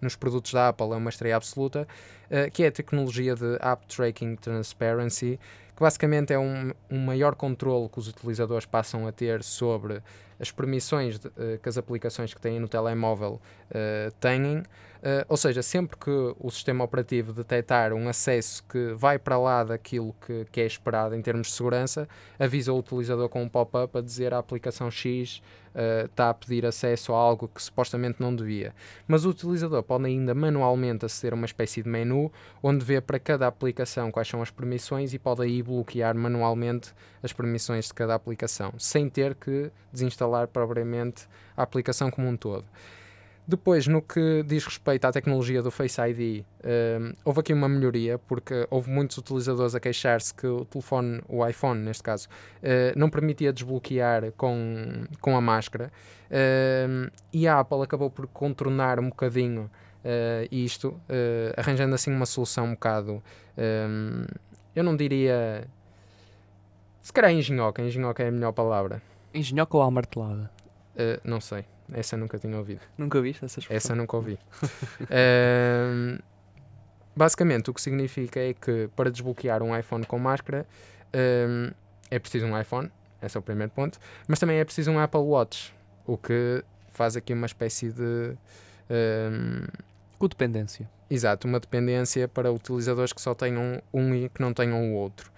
nos produtos da Apple é uma estreia absoluta, eh, que é a tecnologia de App Tracking Transparency, que basicamente é um, um maior controle que os utilizadores passam a ter sobre as permissões de, eh, que as aplicações que têm no telemóvel eh, têm. Eh, ou seja, sempre que o sistema operativo detectar um acesso que vai para lá daquilo que, que é esperado em termos de segurança, avisa o utilizador com um pop-up a dizer a aplicação X está a pedir acesso a algo que supostamente não devia. Mas o utilizador pode ainda manualmente aceder a uma espécie de menu onde vê para cada aplicação quais são as permissões e pode aí bloquear manualmente as permissões de cada aplicação, sem ter que desinstalar propriamente a aplicação como um todo. Depois, no que diz respeito à tecnologia do Face ID, hum, houve aqui uma melhoria, porque houve muitos utilizadores a queixar-se que o telefone, o iPhone neste caso, eh, não permitia desbloquear com, com a máscara. Hum, e a Apple acabou por contornar um bocadinho eh, isto, eh, arranjando assim uma solução um bocado. eu não diria. Se calhar engenhoca, engenhoca é a melhor palavra. Engenhoca ou amartelada? Eh, não sei, essa nunca tinha ouvido. Nunca viste essa expressão? Essa nunca ouvi. Ahm, basicamente, o que significa é que para desbloquear um iPhone com máscara ahm, é preciso um iPhone, esse é o primeiro ponto, mas também é preciso um Apple Watch, o que faz aqui uma espécie de. ahm, Codependência. Exato, uma dependência para utilizadores que só tenham um e que não tenham o outro.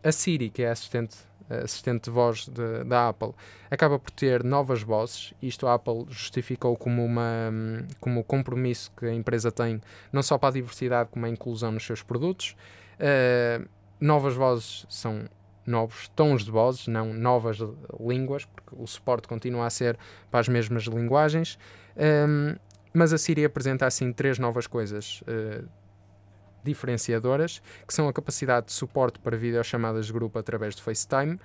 A Siri, que é a assistente, assistente de voz de- da Apple, acaba por ter novas vozes. Isto a Apple justificou como, uma, hum, como o compromisso que a empresa tem, não só para a diversidade, como a inclusão nos seus produtos. Uh, novas vozes são novos tons de vozes, não novas línguas, porque o suporte continua a ser para as mesmas linguagens. Um, mas a Siri apresenta assim três novas coisas eh, diferenciadoras, que são a capacidade de suporte para videochamadas de grupo através do FaceTime,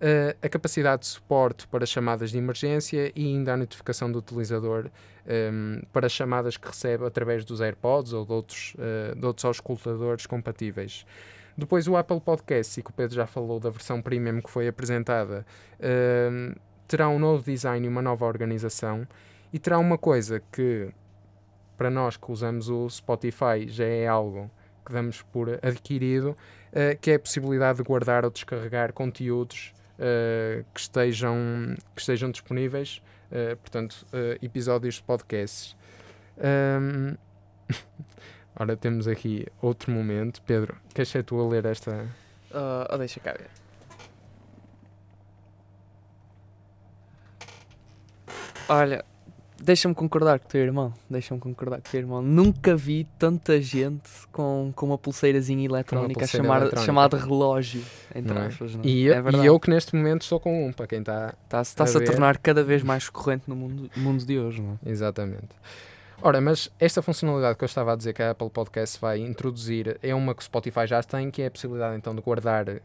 eh, a capacidade de suporte para chamadas de emergência e ainda a notificação do utilizador ehm, para chamadas que recebe através dos AirPods ou de outros, eh, de outros auscultadores compatíveis. Depois o Apple Podcast, e que o Pedro já falou da versão premium que foi apresentada, ehm, terá um novo design e uma nova organização e terá uma coisa que para nós que usamos o Spotify já é algo que damos por adquirido, uh, que é a possibilidade de guardar ou descarregar conteúdos uh, que, estejam, que estejam disponíveis, uh, portanto, episódios de podcasts. Um, ora, temos aqui outro momento. Pedro, queres ser tu a ler esta? Uh, deixa cá ver. Olha, Deixa-me concordar com o teu irmão. Deixa-me concordar com o teu irmão. Nunca vi tanta gente com, com uma pulseirazinha eletrónica pulseira chamar, eletrónica. chamada relógio, entre Não é? aspas. Não? E, é eu- verdade. e eu que neste momento estou com um, para quem está. Está-se está-se a a tornar cada vez mais corrente no mundo, mundo de hoje, não é? Exatamente. Ora, mas esta funcionalidade que eu estava a dizer que a Apple Podcast vai introduzir é uma que o Spotify já tem, que é a possibilidade então de guardar eh,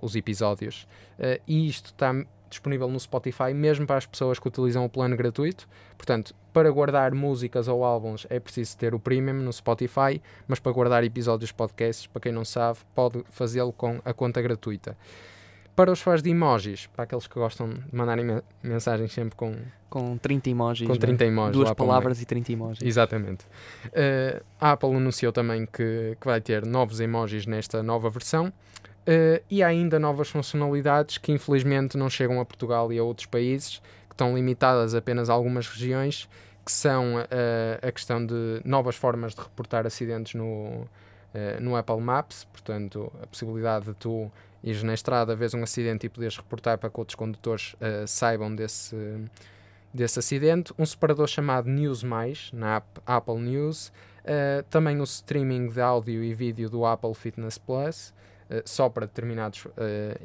os episódios. Eh, e isto está disponível no Spotify mesmo para as pessoas que utilizam o plano gratuito. Portanto, para guardar músicas ou álbuns é preciso ter o Premium no Spotify, mas para guardar episódios de podcasts, para quem não sabe, pode fazê-lo com a conta gratuita. Para os fãs de emojis, para aqueles que gostam de mandarem me- mensagens sempre com, Com 30 emojis. com não é? 30 emojis Duas palavras e 30 emojis. Exatamente. Uh, a Apple anunciou também que, que vai ter novos emojis nesta nova versão uh, e há ainda novas funcionalidades que infelizmente não chegam a Portugal e a outros países, que estão limitadas apenas a algumas regiões, que são uh, a questão de novas formas de reportar acidentes no, uh, no Apple Maps, portanto, a possibilidade de tu ires na estrada, vês um acidente e poderes reportar para que outros condutores saibam desse, desse acidente, um separador chamado News Mais na app Apple News, também o streaming de áudio e vídeo do Apple Fitness Plus, só para determinados uh,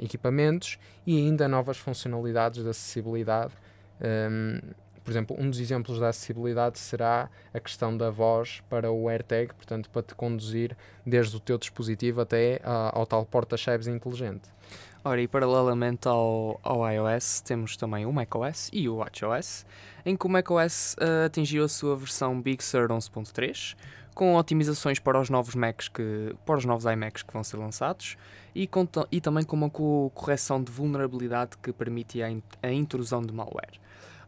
equipamentos, e ainda novas funcionalidades de acessibilidade. Um, por exemplo, um dos exemplos da acessibilidade será a questão da voz para o AirTag, portanto, para te conduzir desde o teu dispositivo até ao tal porta-chaves inteligente. Ora, e paralelamente ao, ao iOS, temos também o macOS e o WatchOS, em que o macOS eh, atingiu a sua versão Big Sur 11.3, com otimizações para os novos Macs que, para os novos iMacs que vão ser lançados e, com e também com uma co- correção de vulnerabilidade que permite a, in- a intrusão de malware.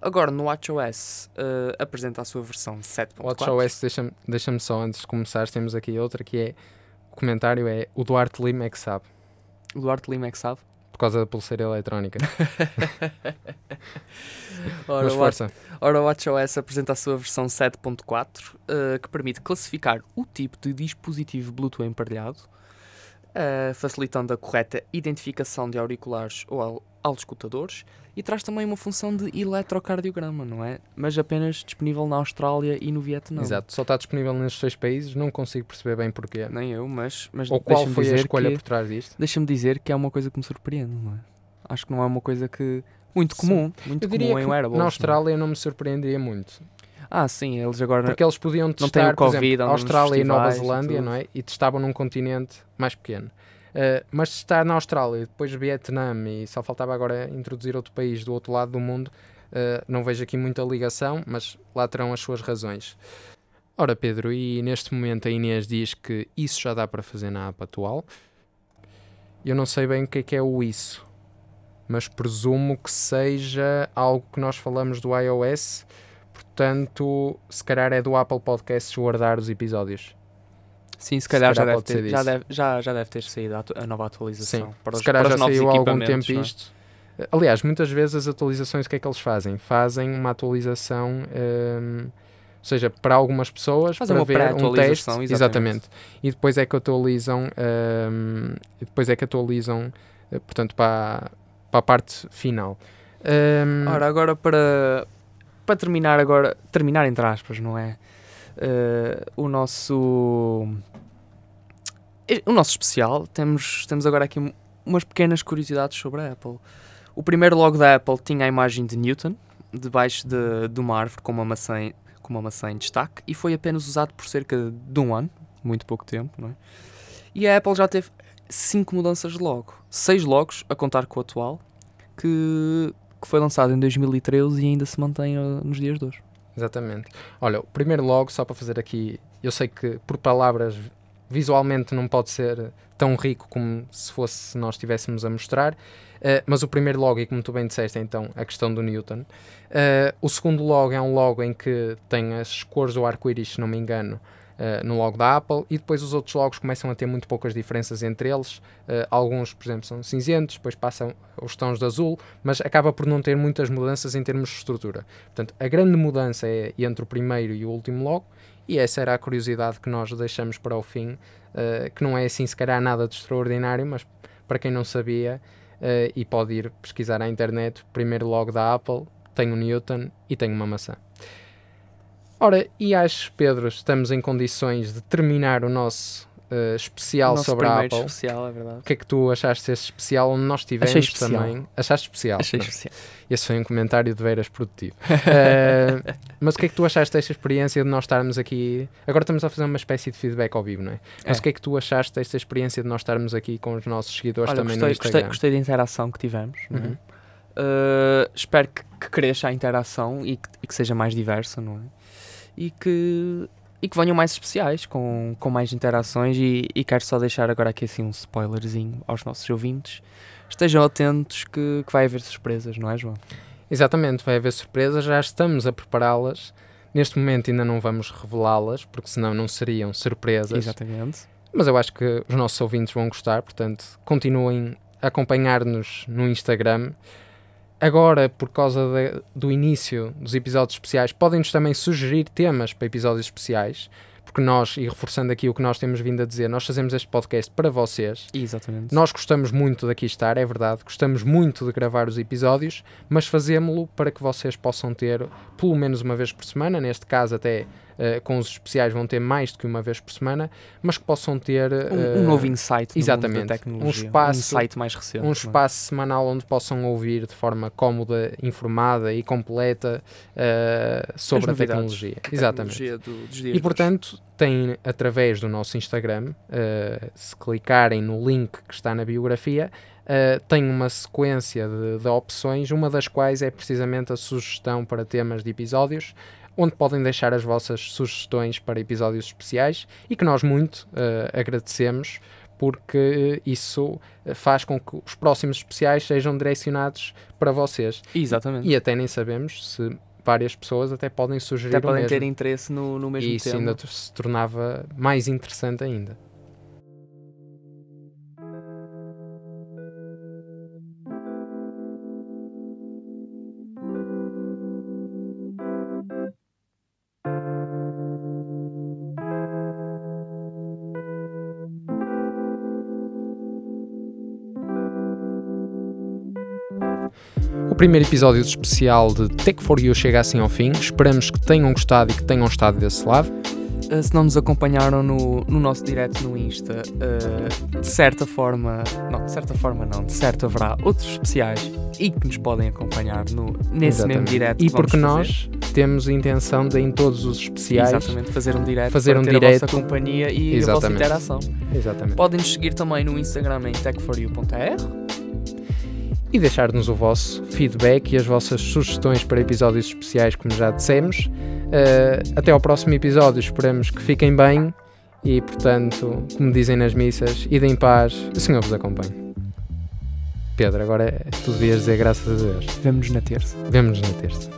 Agora, no WatchOS, eh, apresenta a sua versão 7.4. WatchOS, deixa-me deixa só antes de começar, temos aqui outra que é o comentário é o Duarte Lima é que sabe, O Duarte Lima é que sabe. Por causa da pulseira eletrónica. Ora, Mas força. Ora, o WatchOS apresenta a sua versão 7.4, eh, que permite classificar o tipo de dispositivo Bluetooth emparelhado, eh, facilitando a correta identificação de auriculares ou au- autoescutadores, e traz também uma função de eletrocardiograma, não é? Mas apenas disponível na Austrália e no Vietnã. Exato, só está disponível nestes seis países, não consigo perceber bem porquê. Nem eu, mas, mas Ou qual foi a escolha que- por trás disto. Deixa-me dizer que é uma coisa que me surpreende, não é? Acho que não é uma coisa que... Muito Sim. comum, muito Eu diria comum em wearables. na não é? Austrália não me surpreenderia muito. Ah, sim, eles agora... Porque eles podiam o testar, por Covid, exemplo, andam nos Austrália e Nova Zelândia, não é? E testavam num continente mais pequeno. Uh, mas testar na Austrália depois Vietnã e só faltava agora introduzir outro país do outro lado do mundo, uh, não vejo aqui muita ligação, mas lá terão as suas razões. Ora, Pedro, e neste momento a Inês diz que isso já dá para fazer na app atual. Eu não sei bem o que é que é o isso, mas presumo que seja algo que nós falamos do iOS, portanto, se calhar é do Apple Podcasts guardar os episódios. Sim, se calhar, já, calhar deve pode ser ter, já, deve, já, já deve ter saído a, a nova atualização. Sim, para os, se calhar para já saiu há algum tempo é? isto. Aliás, muitas vezes as atualizações, o que é que eles fazem? Fazem uma atualização, hum, ou seja, para algumas pessoas, Fazem para uma ver um teste, exatamente. exatamente. E depois é que atualizam, hum, e depois é que atualizam, eh, portanto, para, para a parte final. Hum, Ora, agora para, para terminar agora, terminar entre aspas, não é? Eh, o nosso o nosso especial, temos, temos agora aqui um- umas pequenas curiosidades sobre a Apple. O primeiro logo da Apple tinha a imagem de Newton, debaixo de, de uma árvore com uma maçã, com uma maçã em destaque, e foi apenas usado por cerca de um ano, muito pouco tempo, não é? E a Apple já teve cinco mudanças de logo, seis logos, a contar com o atual, que, que foi lançado em 2013 e ainda se mantém eh, nos dias de hoje. Exatamente. Olha, o primeiro logo, só para fazer aqui, eu sei que por palavras visualmente não pode ser tão rico como se fosse se nós estivéssemos a mostrar. Uh, mas o primeiro logo, e como tu bem disseste, então, a questão do Newton. Uh, o segundo logo é um logo em que tem as cores do arco-íris, se não me engano, uh, no logo da Apple, e depois os outros logos começam a ter muito poucas diferenças entre eles. alguns, por exemplo, são cinzentos, depois passam os tons de azul, mas acaba por não ter muitas mudanças em termos de estrutura. Portanto, a grande mudança é entre o primeiro e o último logo, e essa era a curiosidade que nós deixamos para o fim, que não é assim, se calhar, nada de extraordinário, mas para quem não sabia uh, e pode ir pesquisar à internet. Primeiro logo da Apple, um Newton e tem uma maçã. Ora, e acho, Pedro, estamos em condições de terminar o nosso uh, especial Nosso sobre a Apple. especial, é verdade. O que é que tu achaste desse especial onde nós tivemos também? Achaste especial? Achei especial. Esse foi um comentário de veras produtivo. uh, mas o que é que tu achaste desta experiência de nós estarmos aqui? Agora estamos a fazer uma espécie de feedback ao vivo, não é? Mas é. o que é que tu achaste desta experiência de nós estarmos aqui com os nossos seguidores Olha, também gostei, no Instagram? Gostei, gostei da interação que tivemos. É? Uhum. Uh, espero que, que, cresça a interação e que, e que seja mais diversa, não é? E que e que venham mais especiais, com, com mais interações. E, e, quero só deixar agora aqui assim um spoilerzinho aos nossos ouvintes. Estejam atentos que, que vai haver surpresas, não é, João? Exatamente, vai haver surpresas, já estamos a prepará-las. Neste momento ainda não vamos revelá-las, porque senão não seriam surpresas. Exatamente. Mas eu acho que os nossos ouvintes vão gostar, portanto, continuem a acompanhar-nos no Instagram. Agora, por causa de, do início dos episódios especiais, podem-nos também sugerir temas para episódios especiais, porque nós, e reforçando aqui o que nós temos vindo a dizer, nós fazemos este podcast para vocês. Exatamente. Nós gostamos muito de aqui estar, é verdade, gostamos muito de gravar os episódios, mas fazemos-lo para que vocês possam ter pelo menos uma vez por semana, neste caso até uh, com os especiais vão ter mais do que uma vez por semana, mas que possam ter um, um, novo insight exatamente, tecnologia, um espaço, um insight mais recente, um é? espaço é? semanal onde possam ouvir de forma cómoda, informada e completa uh, sobre a tecnologia. A exatamente. Tecnologia do, e portanto têm através do nosso Instagram, se clicarem no link que está na biografia, Uh, tem uma sequência de, de, opções, uma das quais é precisamente a sugestão para temas de episódios onde podem deixar as vossas sugestões para episódios especiais e que nós muito uh, agradecemos porque isso faz com que os próximos especiais sejam direcionados para vocês. Exatamente. E, e até nem sabemos se várias pessoas até podem sugerir até podem ter interesse no, no mesmo e tema. E isso ainda se tornava mais interessante ainda. Primeiro episódio especial de Tech for You chega assim ao fim. Esperamos que tenham gostado e que tenham estado desse lado. Uh, se não nos acompanharam no, no nosso direct no Insta, uh, de certa forma, não, de certa forma não, de certo haverá outros especiais e que nos podem acompanhar no, nesse Exatamente. mesmo direct. E porque nós temos a intenção de em todos os especiais Exatamente, fazer um direct fazer um direct. a vossa companhia e Exatamente. a vossa interação. Exatamente. Podem nos seguir também no Instagram em techforyou.r e deixar-nos o vosso feedback e as vossas sugestões para episódios especiais, como já dissemos. Uh, até ao próximo episódio, esperamos que fiquem bem e, portanto, como dizem nas missas, idem em paz, o Senhor vos acompanhe. Pedro, agora é, tu devias dizer graças a Deus. Vemo-nos na terça. Vemo-nos na terça.